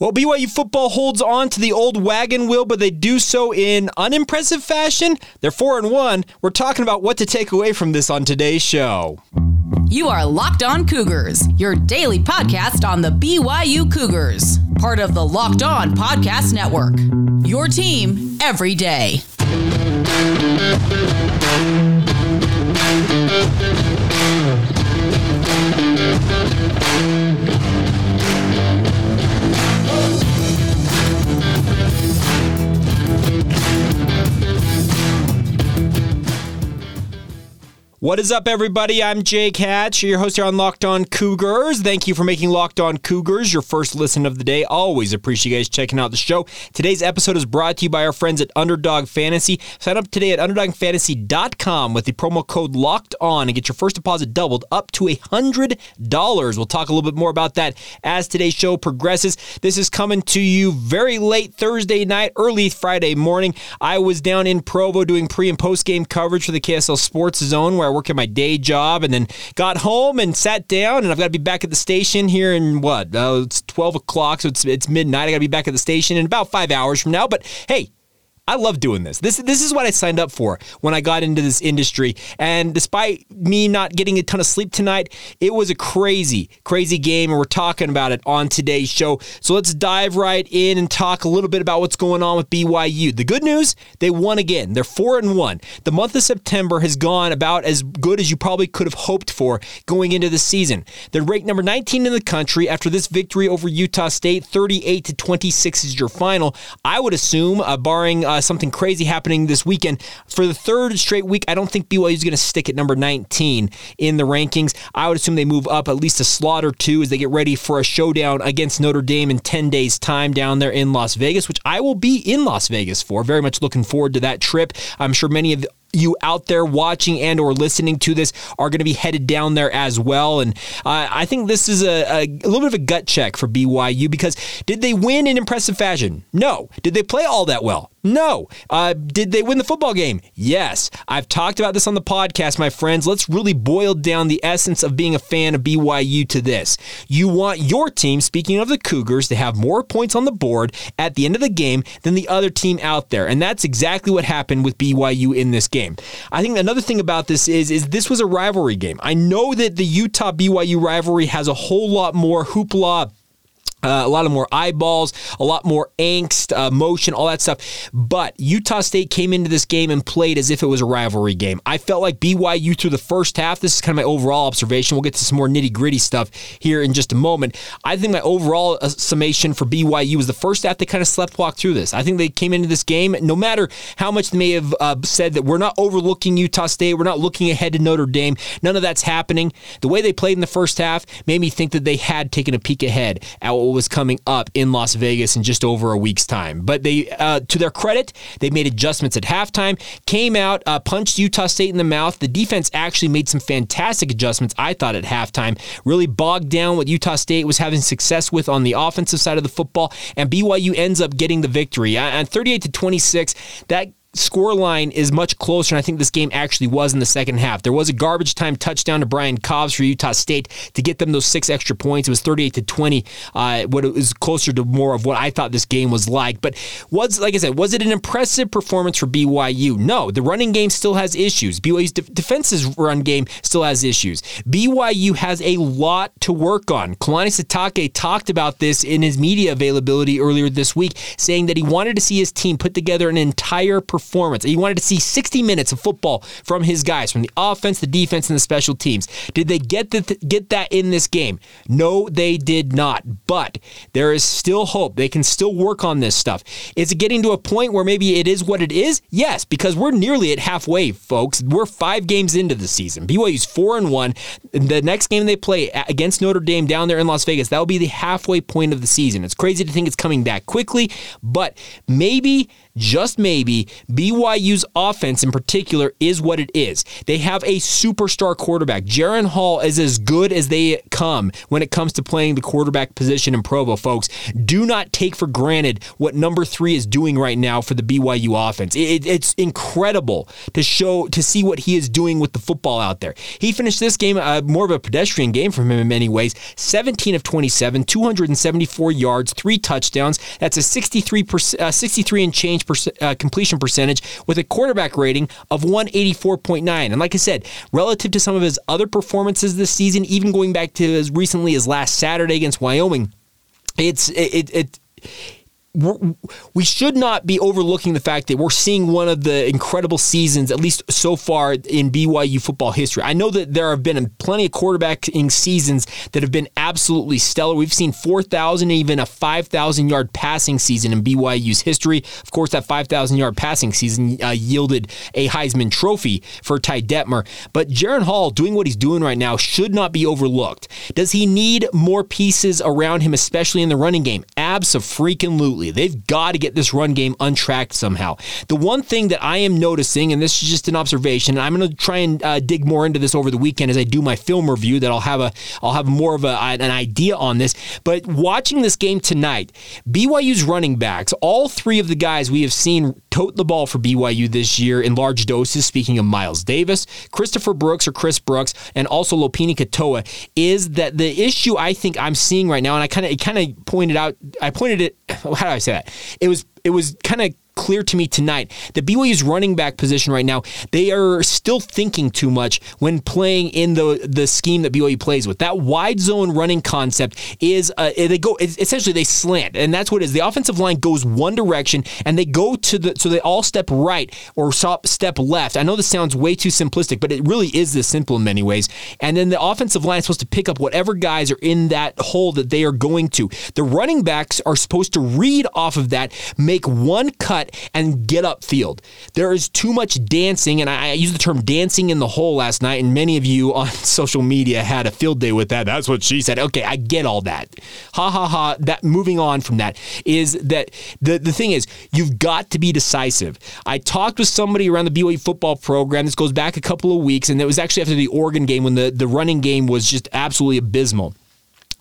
Well, BYU football holds on to the old wagon wheel, but they do so in unimpressive fashion. They're 4 and 1. We're talking about what to take away from this on today's show. You are Locked On Cougars, your daily podcast on the BYU Cougars, part of the Locked On Podcast Network. Your team every day. What is up, everybody? I'm Jake Hatch, your host here on Locked On Cougars. Thank you for making Locked On Cougars your first listen of the day. Always appreciate you guys checking out the show. Today's episode is brought to you by our friends at Underdog Fantasy. Sign up today at UnderdogFantasy.com with the promo code Locked On and get your first deposit doubled up to $100. We'll talk a little bit more about that as today's show progresses. This is coming to you very late Thursday night, early Friday morning. I was down in Provo doing pre and post game coverage for the KSL Sports Zone where I work at my day job and then got home and sat down and I've got to be back at the station here in what? Uh, it's 12 o'clock, so it's, it's midnight. I got to be back at the station in about five hours from now. But hey, I love doing this. This this is what I signed up for when I got into this industry. And despite me not getting a ton of sleep tonight, it was a crazy, crazy game, and we're talking about it on today's show. So let's dive right in and talk a little bit about what's going on with BYU. The good news, they won again. They're four and one. The month of September has gone about as good as you probably could have hoped for going into the season. They're ranked number 19 in the country after this victory over Utah State, 38 to 26 is your final. I would assume, uh, barring uh, Uh, something crazy happening this weekend. For the third straight week, I don't think BYU is going to stick at number 19 in the rankings. I would assume they move up at least a slot or two as they get ready for a showdown against Notre Dame in 10 days' time down there in Las Vegas, which I will be in Las Vegas for. Very much looking forward to that trip. I'm sure many of you out there watching and or listening to this are going to be headed down there as well and uh, i think this is a, a, a, little bit of a gut check for byu because did they win in impressive fashion no did they play all that well no. Uh, did they win the football game? Yes. I've talked about this on the podcast, my friends. Let's really boil down the essence of being a fan of BYU to this. You want your team, speaking of the Cougars, to have more points on the board at the end of the game than the other team out there. And that's exactly what happened with BYU in this game. I think another thing about this is, is this was a rivalry game. I know that the Utah BYU rivalry has a whole lot more hoopla uh, a lot of more eyeballs, a lot more angst, uh, motion, all that stuff. But Utah State came into this game and played as if it was a rivalry game. I felt like BYU through the first half. This is kind of my overall observation. We'll get to some more nitty gritty stuff here in just a moment. I think my overall uh, summation for BYU was the first half they kind of slept walk through this. I think they came into this game, no matter how much they may have uh, said that we're not overlooking Utah State, we're not looking ahead to Notre Dame. None of that's happening. The way they played in the first half made me think that they had taken a peek ahead at what was coming up in Las Vegas in just over a week's time. But they, uh, to their credit, they made adjustments at halftime, came out, uh, punched Utah State in the mouth. The defense actually made some fantastic adjustments, I thought, at halftime. Really bogged down what Utah State was having success with on the offensive side of the football, and BYU ends up getting the victory. And 38 to 26, that score line is much closer, and I think this game actually was in the second half. There was a garbage time touchdown to Brian Cobbs for Utah State to get them those six extra points. It was 38 to 20. Uh, what it was closer to more of what I thought this game was like. But was like I said, was it an impressive performance for BYU? No, the running game still has issues. BYU's de- defense's run game still has issues. BYU has a lot to work on. Kalani Sitake talked about this in his media availability earlier this week, saying that he wanted to see his team put together an entire performance performance. He wanted to see 60 minutes of football from his guys, from the offense, the defense, and the special teams. Did they get the, get that in this game? No, they did not. But there is still hope. They can still work on this stuff. Is it getting to a point where maybe it is what it is? Yes, because we're nearly at halfway, folks. We're five games into the season. BYU's four and one. The next game they play against Notre Dame down there in Las Vegas, that will be the halfway point of the season. It's crazy to think it's coming back quickly, but maybe just maybe, BYU's offense in particular is what it is. They have a superstar quarterback. Jaren Hall is as good as they come when it comes to playing the quarterback position in Provo, folks. Do not take for granted what number three is doing right now for the BYU offense. It, it's incredible to show to see what he is doing with the football out there. He finished this game uh, more of a pedestrian game from him in many ways. 17 of 27, 274 yards, three touchdowns. That's a 63 uh, 63 and change uh, completion percentage with a quarterback rating of 184.9. And like I said, relative to some of his other performances this season, even going back to as recently as last Saturday against Wyoming, it's it, it, it we should not be overlooking the fact that we're seeing one of the incredible seasons, at least so far in BYU football history. I know that there have been plenty of quarterbacking seasons that have been absolutely stellar. We've seen 4,000, even a 5,000 yard passing season in BYU's history. Of course, that 5,000 yard passing season uh, yielded a Heisman Trophy for Ty Detmer. But Jaren Hall doing what he's doing right now should not be overlooked. Does he need more pieces around him, especially in the running game? Absolutely. They've got to get this run game untracked somehow. The one thing that I am noticing, and this is just an observation, and I'm going to try and uh, dig more into this over the weekend as I do my film review. That I'll have a I'll have more of a, an idea on this. But watching this game tonight, BYU's running backs, all three of the guys we have seen tote the ball for BYU this year in large doses. Speaking of Miles Davis, Christopher Brooks or Chris Brooks, and also Lopini Katoa, is that the issue I think I'm seeing right now, and I kind of it kind of pointed out, I pointed it. How do I say that? It was it was kind of clear to me tonight that BYU's running back position right now, they are still thinking too much when playing in the the scheme that BYU plays with. That wide zone running concept is uh, they go essentially they slant, and that's what it is. The offensive line goes one direction, and they go to the so they all step right or step left. I know this sounds way too simplistic, but it really is this simple in many ways. And then the offensive line is supposed to pick up whatever guys are in that hole that they are going to. The running backs are supposed to read off of that, make one cut and get upfield. There is too much dancing, and I, I used the term dancing in the hole last night, and many of you on social media had a field day with that. That's what she said. Okay, I get all that. Ha ha ha. That moving on from that is that the, the thing is, you've got to be decisive. I talked with somebody around the BYU football program. This goes back a couple of weeks, and it was actually after the Oregon game when the, the running game was just absolutely abysmal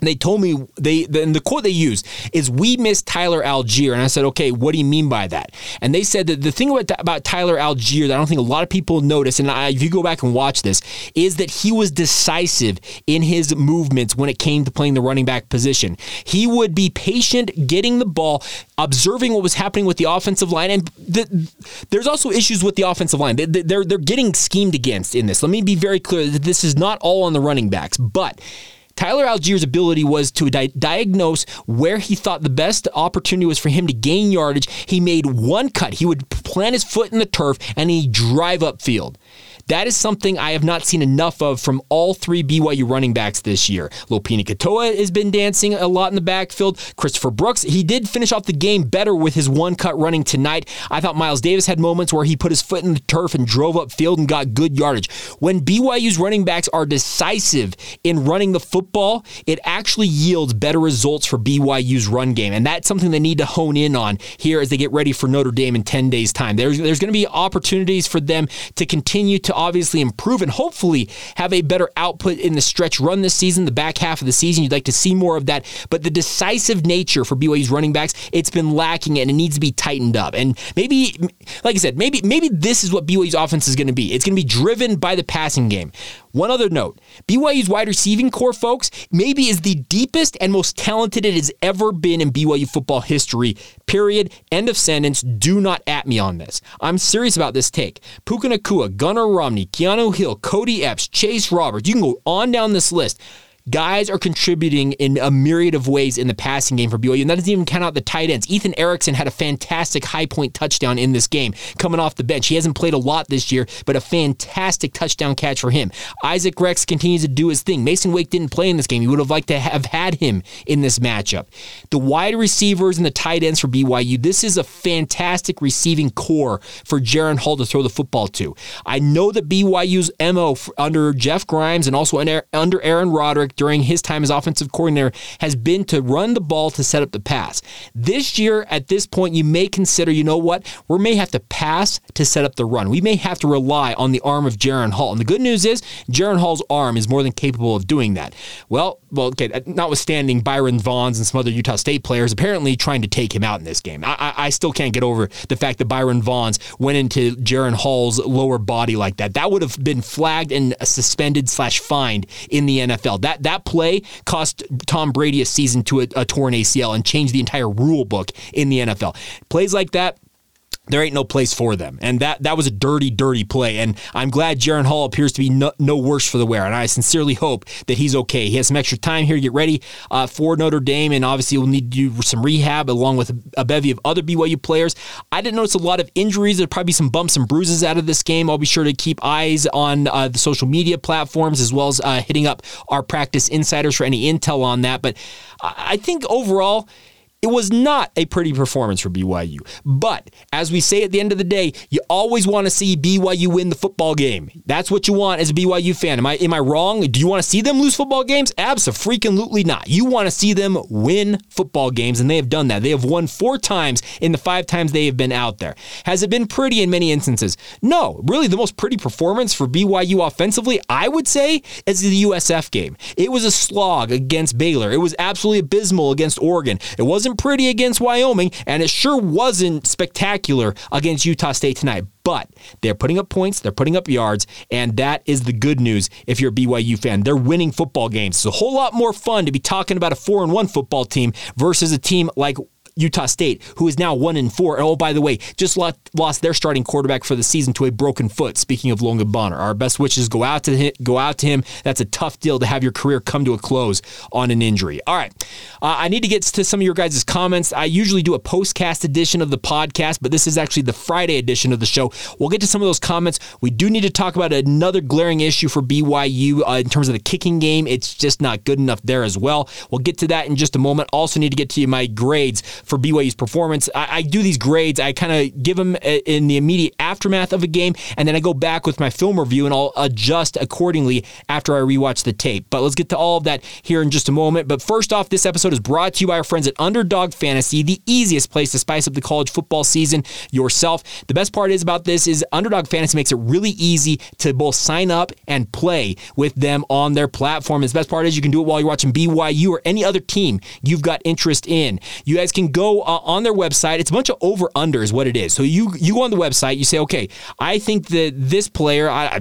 they told me they and the quote they used is we miss Tyler Allgeier. And I said okay what do you mean by that? And they said that the thing about, about Tyler Allgeier that I don't think a lot of people notice and I, if you go back and watch this is that he was decisive in his movements when it came to playing the running back position. He would be patient getting the ball observing what was happening with the offensive line and the, there's also issues with the offensive line. They, they're they're getting schemed against in this. Let me be very clear that this is not all on the running backs but Tyler Allgeier's ability was to di- diagnose where he thought the best opportunity was for him to gain yardage. He made one cut. He would plant his foot in the turf and he drive upfield. That is something I have not seen enough of from all three BYU running backs this year. Lopini Katoa has been dancing a lot in the backfield. Christopher Brooks, he did finish off the game better with his one cut running tonight. I thought Miles Davis had moments where he put his foot in the turf and drove upfield and got good yardage. When BYU's running backs are decisive in running the football, it actually yields better results for BYU's run game. And that's something they need to hone in on here as they get ready for Notre Dame in 10 days' time. There's, there's going to be opportunities for them to continue to obviously improve and hopefully have a better output in the stretch run this season, the back half of the season. You'd like to see more of that. But the decisive nature for BYU's running backs, it's been lacking and it needs to be tightened up. And maybe, like I said, maybe maybe this is what BYU's offense is going to be. It's going to be driven by the passing game. One other note BYU's wide receiving core, folks, maybe is the deepest and most talented it has ever been in BYU football history. Period. End of sentence. Do not at me on this. I'm serious about this take. Puka Nacua, Gunnar Romney, Keanu Hill, Kody Epps, Chase Roberts. You can go on down this list guys are contributing in a myriad of ways in the passing game for BYU, and that doesn't even count out the tight ends. Ethan Erickson had a fantastic high point touchdown in this game coming off the bench. He hasn't played a lot this year, but a fantastic touchdown catch for him. Isaac Rex continues to do his thing. Masen Wake didn't play in this game. You would have liked to have had him in this matchup. The wide receivers and the tight ends for BYU, this is a fantastic receiving core for Jaren Hall to throw the football to. I know that BYU's MO under Jeff Grimes and also under Aaron Roderick during his time as offensive coordinator has been to run the ball to set up the pass. This year, at this point, you may consider, you know what, we may have to pass to set up the run. We may have to rely on the arm of Jaren Hall. And the good news is, Jaren Hall's arm is more than capable of doing that. Well, well, okay, uh, notwithstanding Byron Vaughns and some other Utah State players apparently trying to take him out in this game. I, I, I still can't get over the fact that Byron Vaughns went into Jaren Hall's lower body like that. That would have been flagged and suspended slash fined in the NFL. That that play cost Tom Brady a season to a, a torn ACL and changed the entire rule book in the NFL. Plays like that there ain't no place for them. And that that was a dirty, dirty play. And I'm glad Jaren Hall appears to be no, no, worse for the wear. And I sincerely hope that he's okay. He has some extra time here to get ready uh, for Notre Dame. And obviously, we'll need to do some rehab along with a bevy of other BYU players. I didn't notice a lot of injuries. There'll probably be some bumps and bruises out of this game. I'll be sure to keep eyes on uh, the social media platforms as well as uh, hitting up our practice insiders for any intel on that. But I think overall, it was not a pretty performance for BYU. But as we say at the end of the day, you always want to see BYU win the football game. That's what you want as a BYU fan. Am I am I wrong? Do you want to see them lose football games? Absolutely not. You want to see them win football games, and they have done that. They have won four times in the five times they have been out there. Has it been pretty in many instances? No. Really, the most pretty performance for BYU offensively, I would say, is the USF game. It was a slog against Baylor. It was absolutely abysmal against Oregon. It wasn't wasn't pretty against Wyoming, and it sure wasn't spectacular against Utah State tonight. But they're putting up points, they're putting up yards, and that is the good news if you're a BYU fan. They're winning football games. It's a whole lot more fun to be talking about a 4 and 1 football team versus a team like Utah State, who is now one in four. oh, by the way, just lost their starting quarterback for the season to a broken foot. Speaking of Logan Bonner, our best wishes go out to him. Go out to him. That's a tough deal to have your career come to a close on an injury. All right, uh, I need to get to some of your guys' comments. I usually do a postcast edition of the podcast, but this is actually the Friday edition of the show. We'll get to some of those comments. We do need to talk about another glaring issue for BYU uh, in terms of the kicking game. It's just not good enough there as well. We'll get to that in just a moment. Also, need to get to my grades for BYU's performance. I, I do these grades. I kind of give them in the immediate aftermath of a game, and then I go back with my film review and I'll adjust accordingly after I rewatch the tape. But let's get to all of that here in just a moment. But first off, this episode is brought to you by our friends at Underdog Fantasy, the easiest place to spice up the college football season yourself. The best part is about this is Underdog Fantasy makes it really easy to both sign up and play with them on their platform. And the best part is you can do it while you're watching BYU or any other team you've got interest in. You guys can go go uh, on their website. It's a bunch of over under is what it is. So you you go on the website. You say, okay, I think that this player. I, I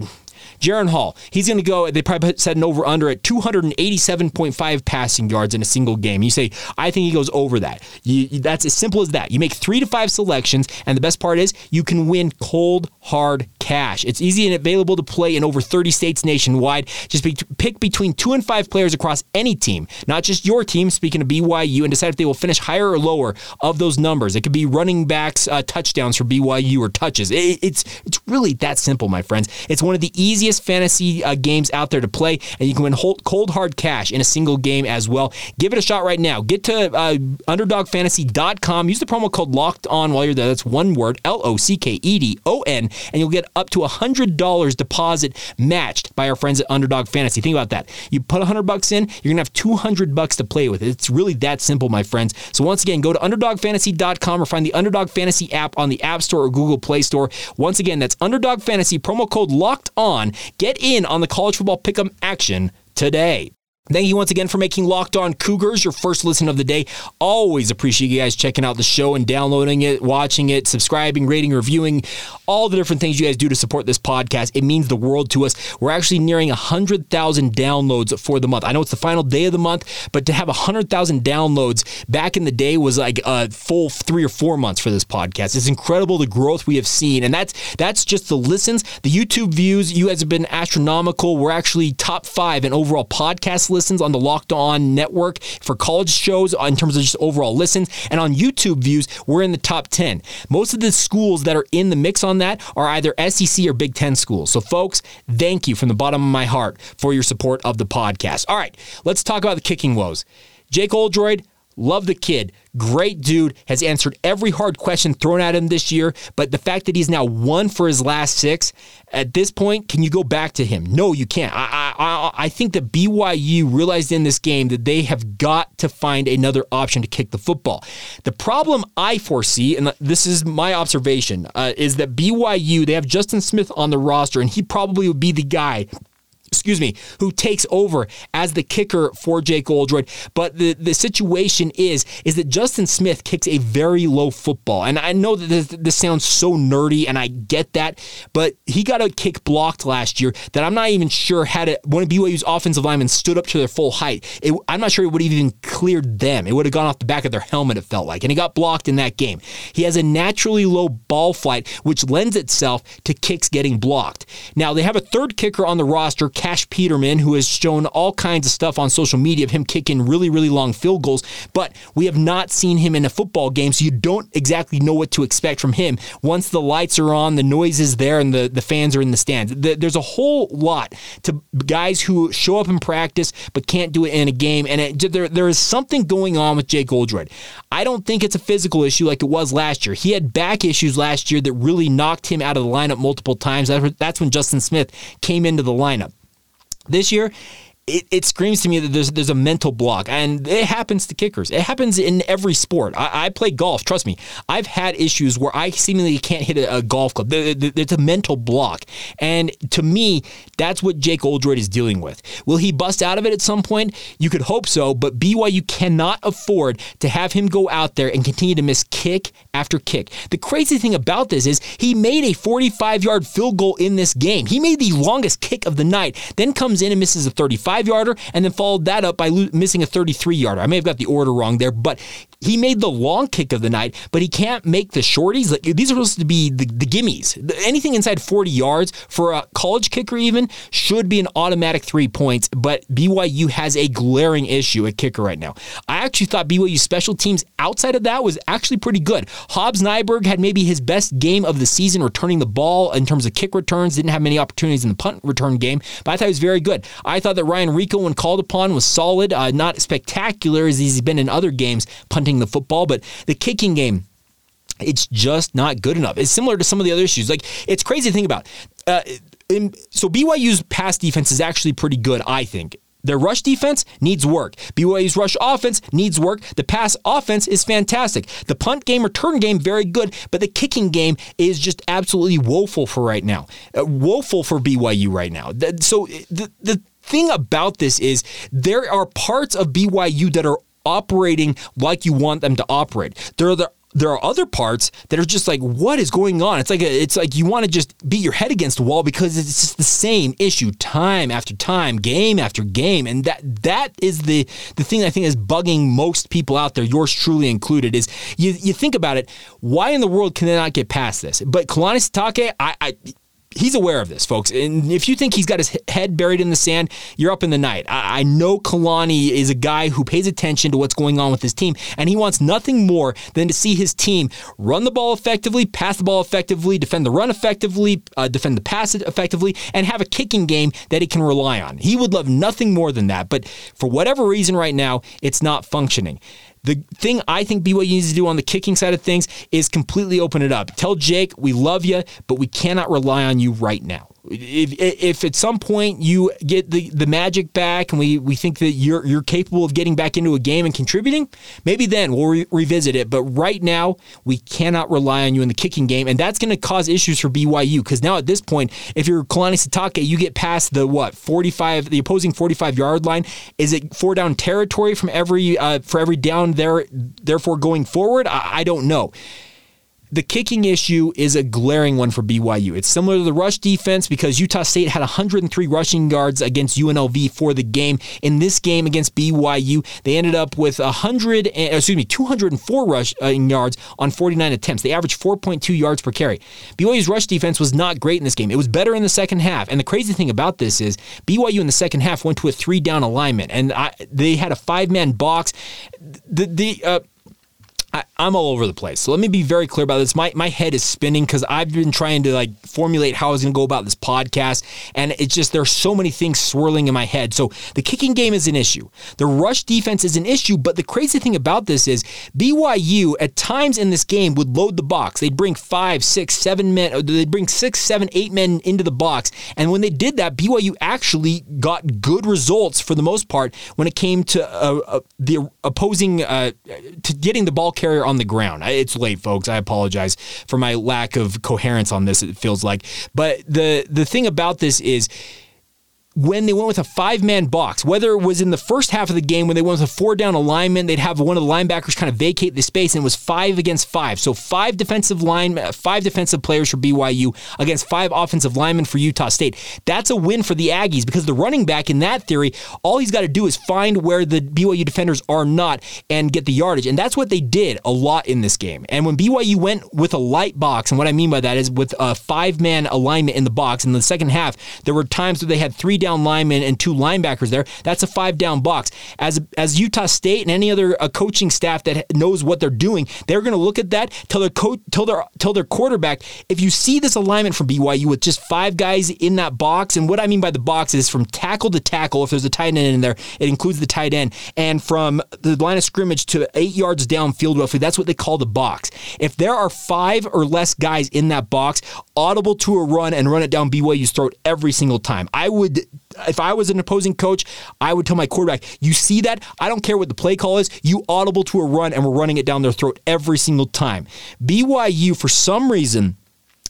Jaren Hall, he's going to go, they probably set an over under at 287.5 passing yards in a single game. You say, I think he goes over that. You, that's as simple as that. You make three to five selections, and the best part is you can win cold, hard cash. It's easy and available to play in over 30 states nationwide. Just be, pick between two and five players across any team, not just your team, speaking of BYU, and decide if they will finish higher or lower of those numbers. It could be running backs, uh, touchdowns for BYU, or touches. It, it's, it's really that simple, my friends. It's one of the easiest easiest fantasy uh, games out there to play, and you can win cold hard cash in a single game as well. Give it a shot right now. Get to uh, underdogfantasy.com. Use the promo code Locked On while you're there. That's one word, L O C K E D O N, and you'll get up to a hundred dollars deposit matched by our friends at Underdog Fantasy. Think about that. You put a hundred bucks in, you're gonna have two hundred bucks to play with. It's really that simple, my friends. So once again, go to underdogfantasy.com or find the Underdog Fantasy app on the App Store or Google Play Store. Once again, that's Underdog Fantasy promo code Locked On. Get in on the college football pick'em action today. Thank you once again for making Locked On Cougars your first listen of the day. Always appreciate you guys checking out the show and downloading it, watching it, subscribing, rating, reviewing, all the different things you guys do to support this podcast. It means the world to us. We're actually nearing 100,000 downloads for the month. I know it's the final day of the month, but to have 100,000 downloads back in the day was like a full three or four months for this podcast. It's incredible the growth we have seen. And that's that's just the listens. The YouTube views, you guys have been astronomical. We're actually top five in overall podcast listens on the Locked On network for college shows in terms of just overall listens. And on YouTube views, we're in the top 10. Most of the schools that are in the mix on that are either SEC or Big Ten schools. So, folks, thank you from the bottom of my heart for your support of the podcast. All right, let's talk about the kicking woes. Jake Oldroyd, Love the kid. Great dude. Has answered every hard question thrown at him this year. But the fact that he's now one for his last six, at this point, can you go back to him? No, you can't. I, I, I think that BYU realized in this game that they have got to find another option to kick the football. The problem I foresee, and this is my observation, uh, is that BYU, they have Justin Smith on the roster, and he probably would be the guy excuse me, who takes over as the kicker for Jake Oldroyd. But the, the situation is, is that Justin Smith kicks a very low football. And I know that this, this sounds so nerdy, and I get that, but he got a kick blocked last year that I'm not even sure had it, one of BYU's offensive linemen stood up to their full height. It, I'm not sure it would have even cleared them. It would have gone off the back of their helmet, it felt like. And he got blocked in that game. He has a naturally low ball flight, which lends itself to kicks getting blocked. Now, they have a third kicker on the roster, Cash Peterman, who has shown all kinds of stuff on social media of him kicking really, really long field goals, but we have not seen him in a football game, so you don't exactly know what to expect from him. Once the lights are on, the noise is there, and the, the fans are in the stands. There's a whole lot to guys who show up in practice but can't do it in a game, and it, there, there is something going on with Jake Oldroyd. I don't think it's a physical issue like it was last year. He had back issues last year that really knocked him out of the lineup multiple times. That's when Justin Smith came into the lineup. This year, it, it, screams to me that there's there's a mental block, and it happens to kickers. It happens in every sport. I, I play golf. Trust me, I've had issues where I seemingly can't hit a, a golf club. There's a mental block, and to me, that's what Jake Oldroyd is dealing with. Will he bust out of it at some point? You could hope so, but BYU cannot afford to have him go out there and continue to miss kick after kick. The crazy thing about this is he made a 45 yard field goal in this game. He made the longest kick of the night, then comes in and misses a 35 35 yarder and then followed that up by lo- missing a 33 yarder. I may have got the order wrong there, but he made the long kick of the night, but he can't make the shorties. Like, these are supposed to be the, the gimmies. Anything inside 40 yards for a college kicker, even, should be an automatic three points. But BYU has a glaring issue at kicker right now. I actually thought BYU special teams outside of that was actually pretty good. Hobbs Nyberg had maybe his best game of the season returning the ball in terms of kick returns. Didn't have many opportunities in the punt return game, but I thought he was very good. I thought that Ryan Rehkow, when called upon, was solid. Uh, not spectacular as he's been in other games, punting punting the football, but the kicking game, it's just not good enough. It's similar to some of the other issues. Like it's crazy to think about. Uh, so BYU's pass defense is actually pretty good, I think. Their rush defense needs work. BYU's rush offense needs work. The pass offense is fantastic. The punt game, return game, very good, but the kicking game is just absolutely woeful for right now. Uh, woeful for BYU right now. So the the thing about this is there are parts of BYU that are operating like you want them to operate. There are the there are other parts that are just like what is going on? It's like a, it's like you want to just beat your head against the wall because it's just the same issue time after time game after game. And that that is the the thing i think is bugging most people out there yours truly included is you you think about it why in the world can they not get past this? But kalani sitake i i he's aware of this, folks. And if you think he's got his head buried in the sand, you're up in the night. I, I, know Kalani is a guy who pays attention to what's going on with his team, and he wants nothing more than to see his team run the ball effectively, pass the ball effectively, defend the run effectively, uh, defend the pass effectively, and have a kicking game that he can rely on. He would love nothing more than that. But for whatever reason, right now, it's not functioning. The thing I think BYU needs to do on the kicking side of things is completely open it up. Tell Jake, we love you, but we cannot rely on you right now. If, if at some point you get the, the magic back and we, we think that you're you're capable of getting back into a game and contributing, maybe then we'll re- revisit it. But right now, we cannot rely on you in the kicking game, and that's going to cause issues for BYU because now at this point, if you're Kalani Sitake, you get past the what 45, the opposing 45 yard line. Is it four down territory from every uh, for every down there? Therefore, going forward, I, I don't know. The kicking issue is a glaring one for BYU. It's similar to the rush defense because Utah State had 103 rushing yards against UNLV for the game. In this game against BYU, they ended up with 100, excuse me, 204 rushing yards on 49 attempts. They averaged 4.2 yards per carry. BYU's rush defense was not great in this game. It was better in the second half. And the crazy thing about this is BYU in the second half went to a three down alignment, and I, they had a five man box. The the uh, I, I'm all over the place. So let me be very clear about this. My my head is spinning because I've been trying to like formulate how I was going to go about this podcast, and it's just there's so many things swirling in my head. So the kicking game is an issue. The rush defense is an issue. But the crazy thing about this is BYU at times in this game would load the box. They'd bring five, six, seven men. They'd bring six, seven, eight men into the box, and when they did that, BYU actually got good results for the most part when it came to uh, uh, the opposing uh, to getting the ball carrier on the ground. It's late, folks. I apologize for my lack of coherence on this. It feels like, but the the thing about this is when they went with a five man box, whether it was in the first half of the game when they went with a four down alignment, they'd have one of the linebackers kind of vacate the space, and it was five against five. So five defensive line, five defensive players for BYU against five offensive linemen for Utah State. That's a win for the Aggies because the running back in that theory, all he's got to do is find where the BYU defenders are not and get the yardage, and that's what they did a lot in this game. And when BYU went with a light box, and what I mean by that is with a five man alignment in the box in the second half, there were times where they had three down down linemen and two linebackers there. That's a five down box. As as Utah State and any other uh, coaching staff that knows what they're doing, they're going to look at that. Tell their coach, tell their tell their quarterback. If you see this alignment from BYU with just five guys in that box, and what I mean by the box is from tackle to tackle. If there's a tight end in there, it includes the tight end, and from the line of scrimmage to eight yards downfield, roughly. That's what they call the box. If there are five or less guys in that box, audible to a run and run it down BYU's throat every single time. I would if I was an opposing coach, I would tell my quarterback, you see that? I don't care what the play call is. You audible to a run and we're running it down their throat every single time. BYU, for some reason,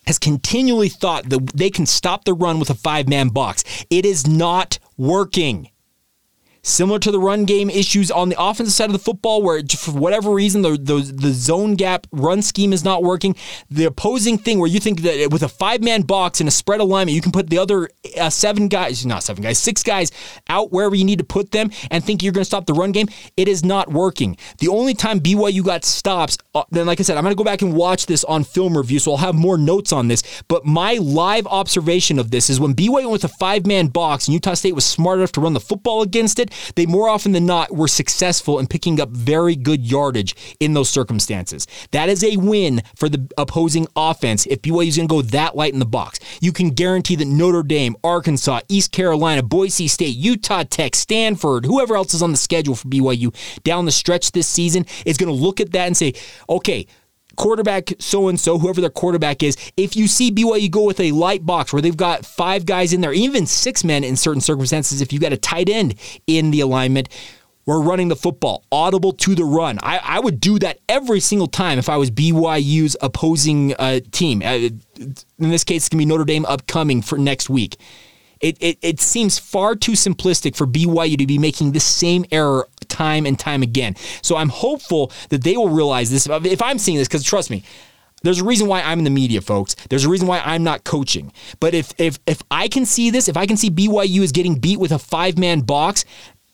has continually thought that they can stop the run with a five man box. It is not working. Similar to the run game issues on the offensive side of the football, where for whatever reason the, the, the zone gap run scheme is not working. The opposing thing, where you think that with a five man box and a spread alignment, you can put the other uh, seven guys, not seven guys, six guys out wherever you need to put them and think you're going to stop the run game. It is not working. The only time BYU got stops, uh, then like I said, I'm going to go back and watch this on film review, so I'll have more notes on this. But my live observation of this is when BYU went with a five man box and Utah State was smart enough to run the football against it they more often than not were successful in picking up very good yardage in those circumstances. That is a win for the opposing offense if BYU is going to go that light in the box. You can guarantee that Notre Dame, Arkansas, East Carolina, Boise State, Utah Tech, Stanford, whoever else is on the schedule for BYU down the stretch this season is going to look at that and say, okay, quarterback so and so, whoever their quarterback is, if you see BYU go with a light box where they've got five guys in there, even six men in certain circumstances, if you got a tight end in the alignment, we're running the football, audible to the run. I, I would do that every single time if I was BYU's opposing uh, team. Uh, in this case, it's going to be Notre Dame upcoming for next week. It, it, it seems far too simplistic for BYU to be making the same error time and time again. So I'm hopeful that they will realize this. If I'm seeing this, because trust me, there's a reason why I'm in the media, folks. There's a reason why I'm not coaching. But if if if I can see this, if I can see BYU is getting beat with a five man box,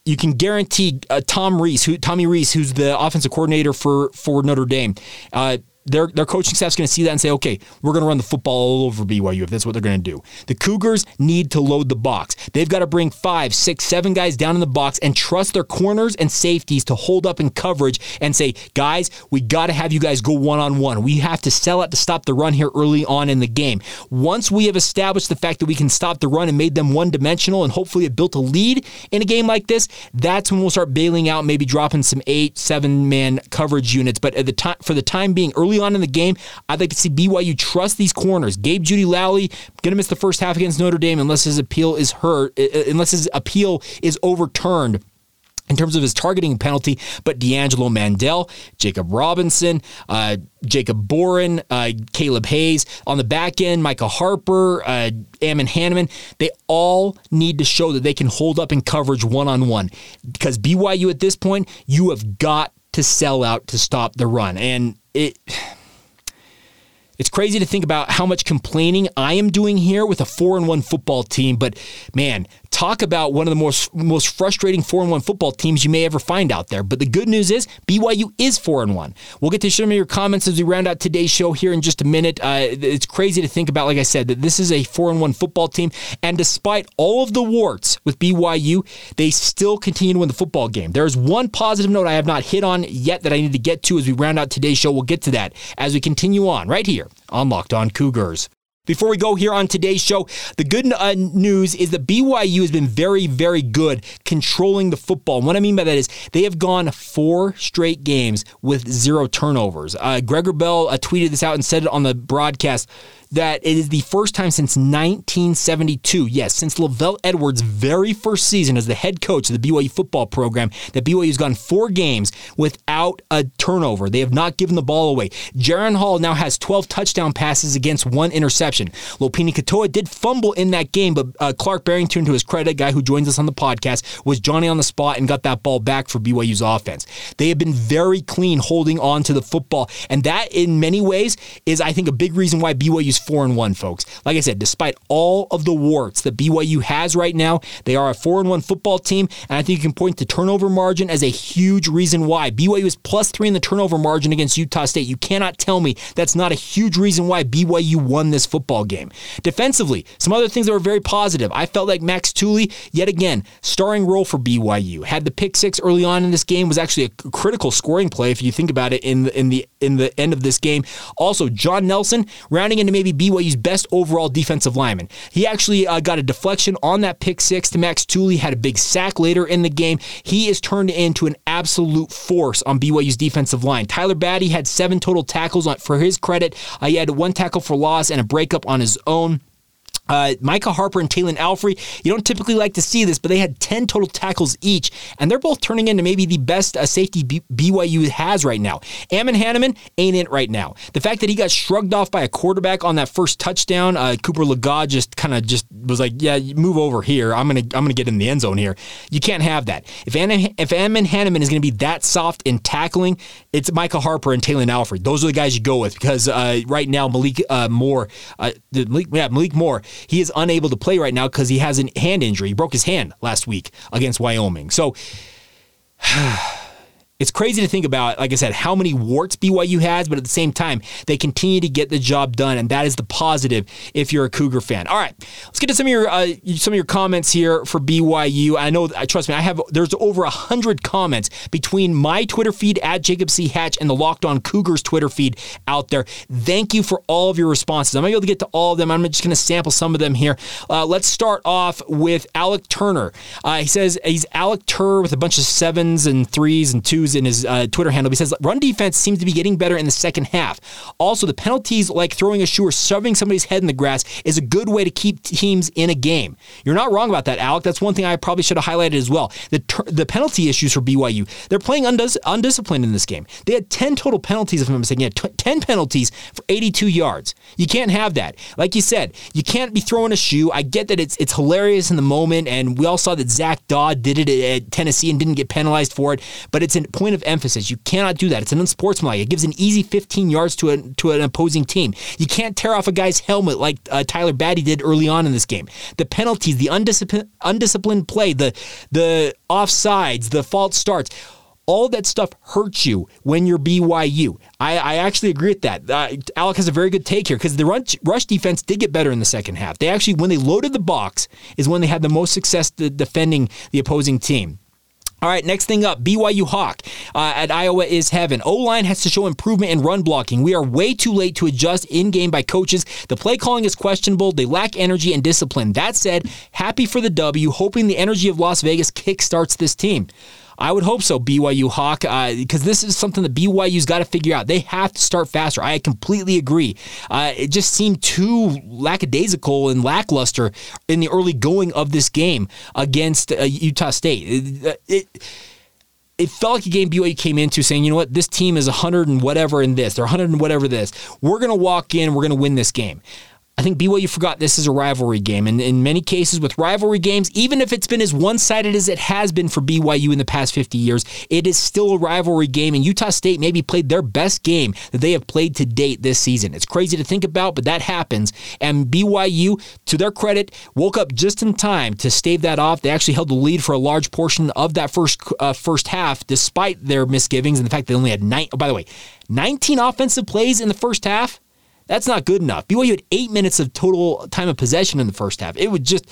you can guarantee uh, Tom Rees, who Tommy Rees, who's the offensive coordinator for for Notre Dame. Uh, their their coaching staff's going to see that and say, okay, we're going to run the football all over BYU if that's what they're going to do. The Cougars need to load the box. They've got to bring five, six, seven guys down in the box and trust their corners and safeties to hold up in coverage and say, guys, we got to have you guys go one on one. We have to sell it to stop the run here early on in the game. Once we have established the fact that we can stop the run and made them one dimensional and hopefully have built a lead in a game like this, that's when we'll start bailing out, maybe dropping some eight, seven man coverage units. But at the time, for the time being, early early on in the game, I'd like to see BYU trust these corners. Gabe Jeudy-Lally going to miss the first half against Notre Dame unless his appeal is hurt, uh, uh, unless his appeal is overturned in terms of his targeting penalty, but D'Angelo Mandell, Jakob Robinson, uh, Jacob Boren, uh, Caleb Hayes on the back end, Micah Harper, uh, Ammon Hannemann, they all need to show that they can hold up in coverage one on one. Because BYU at this point, you have got to sell out to stop the run. And it it's crazy to think about how much complaining I am doing here with a four and one football team, but man, talk about one of the most most frustrating four and one football teams you may ever find out there. But the good news is BYU is four and one. We'll get to some of your comments as we round out today's show here in just a minute. Uh, it's crazy to think about, like I said, that this is a four and one football team, and despite all of the warts with BYU, they still continue to win the football game. There is one positive note I have not hit on yet that I need to get to as we round out today's show. We'll get to that as we continue on right here on Locked On Cougars. Before we go here on today's show, the good uh, news is that BYU has been very, very good controlling the football. And what I mean by that is they have gone four straight games with zero turnovers. Uh, Greg Wrubell uh, tweeted this out and said it on the broadcast that it is the first time since 1972, yes, since LaVell Edwards' very first season as the head coach of the BYU football program, that BYU has gone four games without a turnover. They have not given the ball away. Jaren Hall now has 12 touchdown passes against one interception. Lopini Katoa did fumble in that game, but uh, Clark Barrington, to his credit, guy who joins us on the podcast, was Johnny on the spot and got that ball back for BYU's offense. They have been very clean holding on to the football, and that in many ways is, I think, a big reason why BYU's four and one, folks. Like I said, despite all of the warts that BYU has right now, they are a four and one football team, and I think you can point to turnover margin as a huge reason why BYU is plus three in the turnover margin against Utah State. You cannot tell me that's not a huge reason why BYU won this football game. Defensively, some other things that were very positive. I felt like Max Tooley, yet again, starring role for BYU. Had the pick six early on in this game was actually a critical scoring play if you think about it in the, in the in the end of this game. Also, John Nelson rounding into maybe BYU's best overall defensive lineman. He actually uh, got a deflection on that pick six to Max Tooley, had a big sack later in the game. He is turned into an absolute force on BYU's defensive line. Tyler Batty had seven total tackles on, for his credit. Uh, he had one tackle for loss and a breakup on his own. Uh, Micah Harper and Talan Alfrey, you don't typically like to see this, but they had 10 total tackles each, and they're both turning into maybe the best uh, safety B- BYU has right now. Ammon Hannemann ain't it right now. The fact that he got shrugged off by a quarterback on that first touchdown, uh, Cooper Legas just kind of just was like, yeah, move over here. I'm gonna I'm gonna get in the end zone here. You can't have that. If Ammon, if Ammon Hannemann is gonna be that soft in tackling, it's Micah Harper and Talan Alfrey. Those are the guys you go with because uh, right now Malik uh, Moore, uh, Malik, yeah, Malik Moore he is unable to play right now because he has a hand injury. He broke his hand last week against Wyoming. So it's crazy to think about, like I said, how many warts BYU has, but at the same time, they continue to get the job done, and that is the positive if you're a Cougar fan. All right, let's get to some of your uh, some of your comments here for BYU. I know, trust me, I have there's over a hundred comments between my Twitter feed at Jacob C Hatch and the Locked On Cougars Twitter feed out there. Thank you for all of your responses. I'm not able to get to all of them. I'm just going to sample some of them here. Uh, let's start off with Alec Turner. Uh, he says he's Alec Tur with a bunch of sevens and threes and twos in his uh, Twitter handle. He says run defense seems to be getting better in the second half. Also, the penalties like throwing a shoe or shoving somebody's head in the grass is a good way to keep teams in a game. You're not wrong about that, Alec. That's one thing I probably should have highlighted as well. The ter- the penalty issues for BYU. They're playing undis- undisciplined in this game. They had 10 total penalties, if I'm mistaken. Yeah, t- 10 penalties for 82 yards. You can't have that. Like you said, you can't be throwing a shoe. I get that it's it's hilarious in the moment, and we all saw that Zach Dodd did it at Tennessee and didn't get penalized for it. But it's a point of emphasis. You cannot do that. It's an unsportsmanlike. It gives an easy 15 yards to a, to an opposing team. You can't tear off a guy's helmet like uh, Tyler Batty did early on in this game. The penalties, the undisciplined, undisciplined play, the the offsides, the false starts all that stuff hurts you when you're BYU. I, I actually agree with that. Uh, Alec has a very good take here because the rush, rush defense did get better in the second half. They actually, when they loaded the box, is when they had the most success defending the opposing team. All right, next thing up, BYU Hawk uh, at Iowa is heaven. O line has to show improvement in run blocking. We are way too late to adjust in game by coaches. The play calling is questionable. They lack energy and discipline. That said, happy for the W, hoping the energy of Las Vegas kickstarts this team. I would hope so, BYU Hawk, because uh, this is something that BYU's got to figure out. They have to start faster. I completely agree. Uh, it just seemed too lackadaisical and lackluster in the early going of this game against uh, Utah State. It, it, it felt like a game BYU came into saying, you know what, this team is 100 and whatever in this, they're 100 and whatever this. We're going to walk in, we're going to win this game. I think BYU forgot this is a rivalry game. And in many cases, with rivalry games, even if it's been as one sided as it has been for BYU in the past 50 years, it is still a rivalry game. And Utah State maybe played their best game that they have played to date this season. It's crazy to think about, but that happens. And BYU, to their credit, woke up just in time to stave that off. They actually held the lead for a large portion of that first uh, first half, despite their misgivings and the fact they only had nine. Oh, by the way, 19 offensive plays in the first half. That's not good enough. BYU had eight minutes of total time of possession in the first half. It was just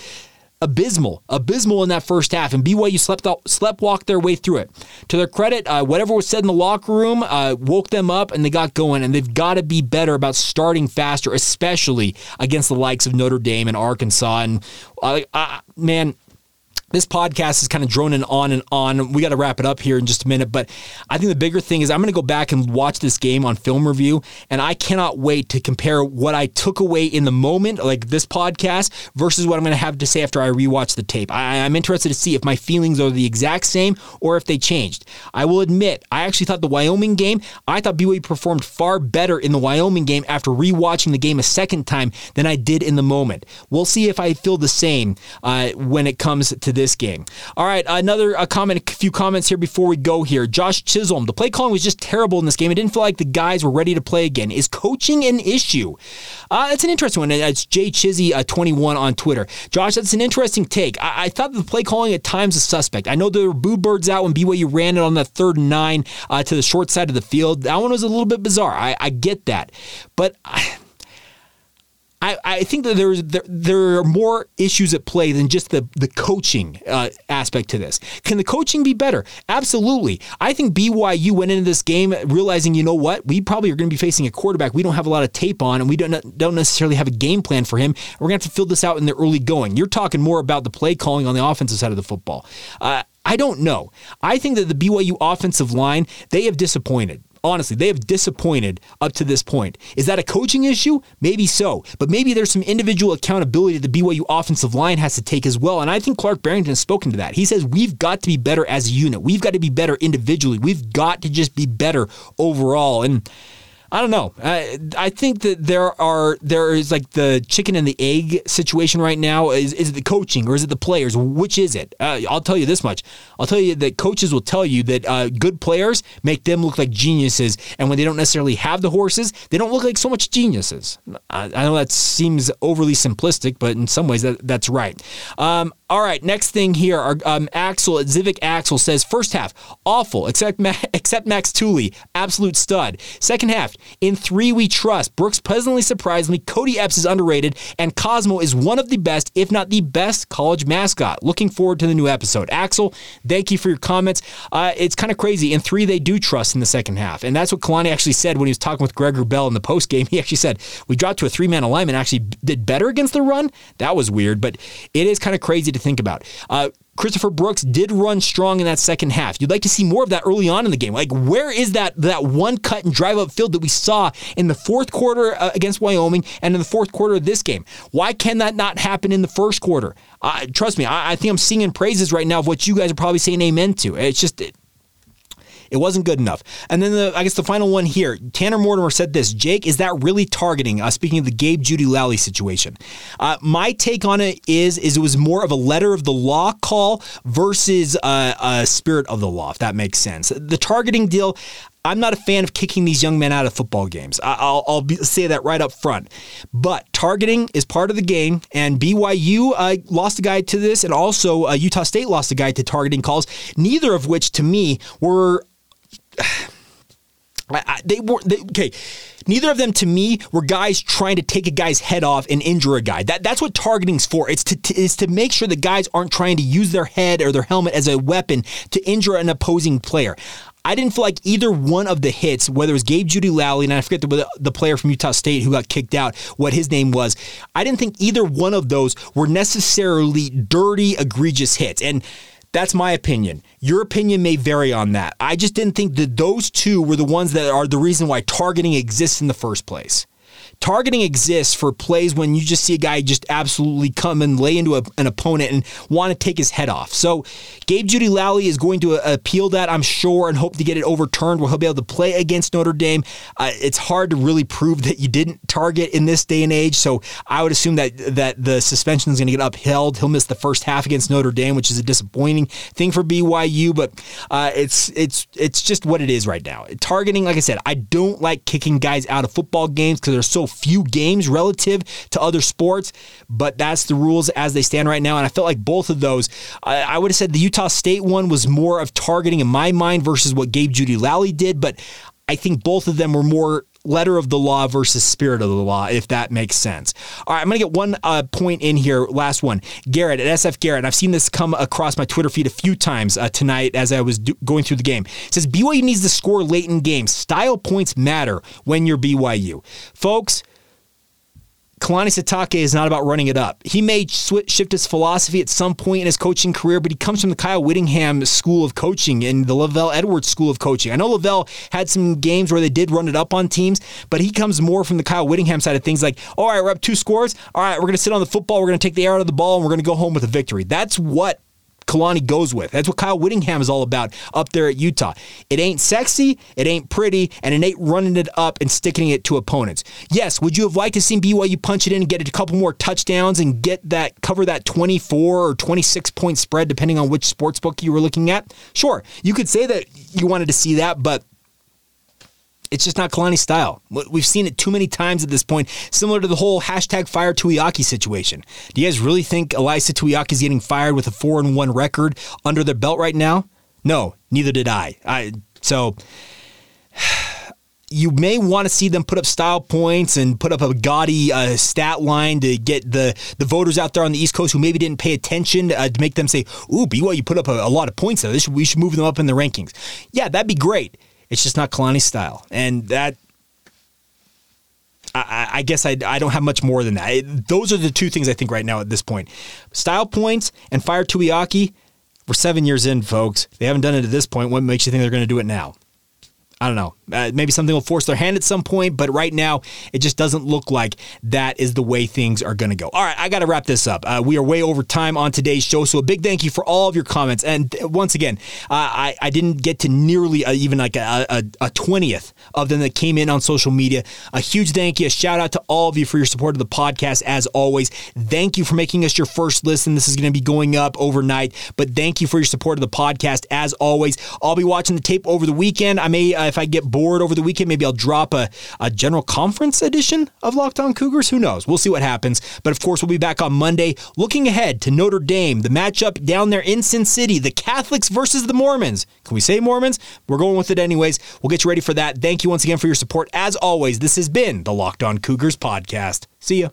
abysmal, abysmal in that first half, and BYU slept out, slept walked their way through it. To their credit, uh, whatever was said in the locker room uh, woke them up, and they got going. And they've got to be better about starting faster, especially against the likes of Notre Dame and Arkansas. And uh, man, this podcast is kind of droning on and on. We got to wrap it up here in just a minute, but I think the bigger thing is I'm going to go back and watch this game on film review, and I cannot wait to compare what I took away in the moment, like this podcast, versus what I'm going to have to say after I rewatch the tape. I, am interested to see if my feelings are the exact same or if they changed. I will admit, I actually thought the Wyoming game, I thought BYU performed far better in the Wyoming game after rewatching the game a second time than I did in the moment. We'll see if I feel the same uh, when it comes to this this game. All right, another a comment, a few comments here before we go here. Josh Chisholm, the play calling was just terrible in this game. It didn't feel like the guys were ready to play again. Is coaching an issue? Uh, that's an interesting one. It's Jay Chizzy uh, 21 on Twitter. Josh, that's an interesting take. I, I thought the play calling at times was suspect. I know there were boo birds out when BYU ran it on the third and nine uh, to the short side of the field. That one was a little bit bizarre. I, I get that, but. I, I, I think that there's there, there are more issues at play than just the the coaching uh, aspect to this. Can the coaching be better? Absolutely. I think BYU went into this game realizing, you know what, we probably are going to be facing a quarterback we don't have a lot of tape on, and we don't don't necessarily have a game plan for him. We're going to have to fill this out in the early going. You're talking more about the play calling on the offensive side of the football. Uh, I don't know. I think that the BYU offensive line they have disappointed honestly, they have disappointed up to this point. Is that a coaching issue? Maybe so. But maybe there's some individual accountability the BYU offensive line has to take as well. And I think Clark Barrington has spoken to that. He says we've got to be better as a unit. We've got to be better individually. We've got to just be better overall. And I don't know. I, I think that there are there is like the chicken and the egg situation right now. Is is it the coaching or is it the players? Which is it? Uh, I'll tell you this much. I'll tell you that coaches will tell you that uh, good players make them look like geniuses, and when they don't necessarily have the horses, they don't look like so much geniuses. I, I know that seems overly simplistic, but in some ways that that's right. Um, all right, next thing here, our, um, Axel at Civic Axel says first half awful, except Ma- except Max Tooley, absolute stud. Second half, in three we trust. Brooks pleasantly surprised me. Kody Epps is underrated, and Cosmo is one of the best, if not the best, college mascot. Looking forward to the new episode. Axel, thank you for your comments. Uh, it's kind of crazy. In three, they do trust in the second half, and that's what Kalani actually said when he was talking with Greg Wrubell in the post game. He actually said we dropped to a three man alignment, actually did better against the run. That was weird, but it is kind of crazy to think about. Uh, Christopher Brooks did run strong in that second half. You'd like to see more of that early on in the game. Like, where is that that one cut and drive up field that we saw in the fourth quarter uh, against Wyoming and in the fourth quarter of this game? Why can that not happen in the first quarter? Uh, trust me, I, I, think I'm singing praises right now of what you guys are probably saying amen to. It's just. It, it wasn't good enough. And then the, I guess the final one here, Tanner Mortimer said this Jake, is that really targeting? Uh, speaking of the Gabe Jeudy-Lally situation, uh, my take on it is is it was more of a letter of the law call versus uh, a spirit of the law, if that makes sense. The targeting deal, I'm not a fan of kicking these young men out of football games. I'll, I'll be, say that right up front. But targeting is part of the game, and BYU uh, lost a guy to this, and also uh, Utah State lost a guy to targeting calls. Neither of which, to me, were I, I, they were they, okay. Neither of them, to me, were guys trying to take a guy's head off and injure a guy. That that's what targeting's for. It's to, to is to make sure the guys aren't trying to use their head or their helmet as a weapon to injure an opposing player. I didn't feel like either one of the hits, whether it was Gabe Jeudy-Lally, and I forget the, the player from Utah State who got kicked out, what his name was, I didn't think either one of those were necessarily dirty, egregious hits. And that's my opinion. Your opinion may vary on that. I just didn't think that those two were the ones that are the reason why targeting exists in the first place. Targeting exists for plays when you just see a guy just absolutely come and lay into a, an opponent and want to take his head off. So Gabe Jeudy-Lally is going to uh, appeal that, I'm sure, and hope to get it overturned where he'll be able to play against Notre Dame. Uh, it's hard to really prove that you didn't target in this day and age, so I would assume that that the suspension is going to get upheld. He'll miss the first half against Notre Dame, which is a disappointing thing for BYU, but uh, it's it's it's just what it is right now. Targeting, like I said, I don't like kicking guys out of football games because there's so few games relative to other sports, but that's the rules as they stand right now. And I felt like both of those, I, I would have said the Utah State one was more of targeting in my mind versus what Gabe Jeudy-Lally did, but I think both of them were more letter of the law versus spirit of the law, if that makes sense. All right, I'm going to get one uh, point in here. Last one. Garrett at SF Garrett. I've seen this come across my Twitter feed a few times uh, tonight as I was do- going through the game. It says BYU needs to score late in games. Style points matter when you're BYU. Folks, Kalani Sitake is not about running it up. He may sw- shift his philosophy at some point in his coaching career, but he comes from the Kyle Whittingham school of coaching and the LaVell Edwards school of coaching. I know LaVell had some games where they did run it up on teams, but he comes more from the Kyle Whittingham side of things like, all right, we're up two scores. All right, we're going to sit on the football. We're going to take the air out of the ball and we're going to go home with a victory. That's what Kalani goes with. That's what Kyle Whittingham is all about up there at Utah. It ain't sexy, it ain't pretty, and it ain't running it up and sticking it to opponents. Yes, would you have liked to see BYU punch it in and get a couple more touchdowns and get that cover that 24 or 26 point spread depending on which sports book you were looking at? Sure, you could say that you wanted to see that, but it's just not Kalani style. We've seen it too many times at this point, similar to the whole hashtag fire Tuiaki situation. Do you guys really think Ilaisa Tuiaki is getting fired with a four and one record under their belt right now? No, neither did I. I so you may want to see them put up style points and put up a gaudy uh, stat line to get the, the voters out there on the East Coast who maybe didn't pay attention uh, to make them say, "Ooh, BYU put up a, a lot of points. Though. Should, we should move them up in the rankings." Yeah, that'd be great. It's just not Kalani style, and that. I, I guess I, I don't have much more than that. It, those are the two things I think right now at this point: style points and fire Tuiaki. We're seven years in, folks. They haven't done it at this point. What makes you think they're going to do it now? I don't know. Uh, maybe something will force their hand at some point, but right now it just doesn't look like that is the way things are going to go. All right, I got to wrap this up. Uh, we are way over time on today's show, so a big thank you for all of your comments. And once again, uh, I I didn't get to nearly uh, even like a twentieth of them that came in on social media. A huge thank you, a shout out to all of you for your support of the podcast. As always, thank you for making us your first listen. This is going to be going up overnight, but thank you for your support of the podcast. As always, I'll be watching the tape over the weekend. I may uh, Uh, if I get bored over the weekend, maybe I'll drop a, a general conference edition of Locked On Cougars. Who knows? We'll see what happens. But of course, we'll be back on Monday looking ahead to Notre Dame, the matchup down there in Sin City, the Catholics versus the Mormons. Can we say Mormons? We're going with it anyways. We'll get you ready for that. Thank you once again for your support. As always, this has been the Locked On Cougars podcast. See ya.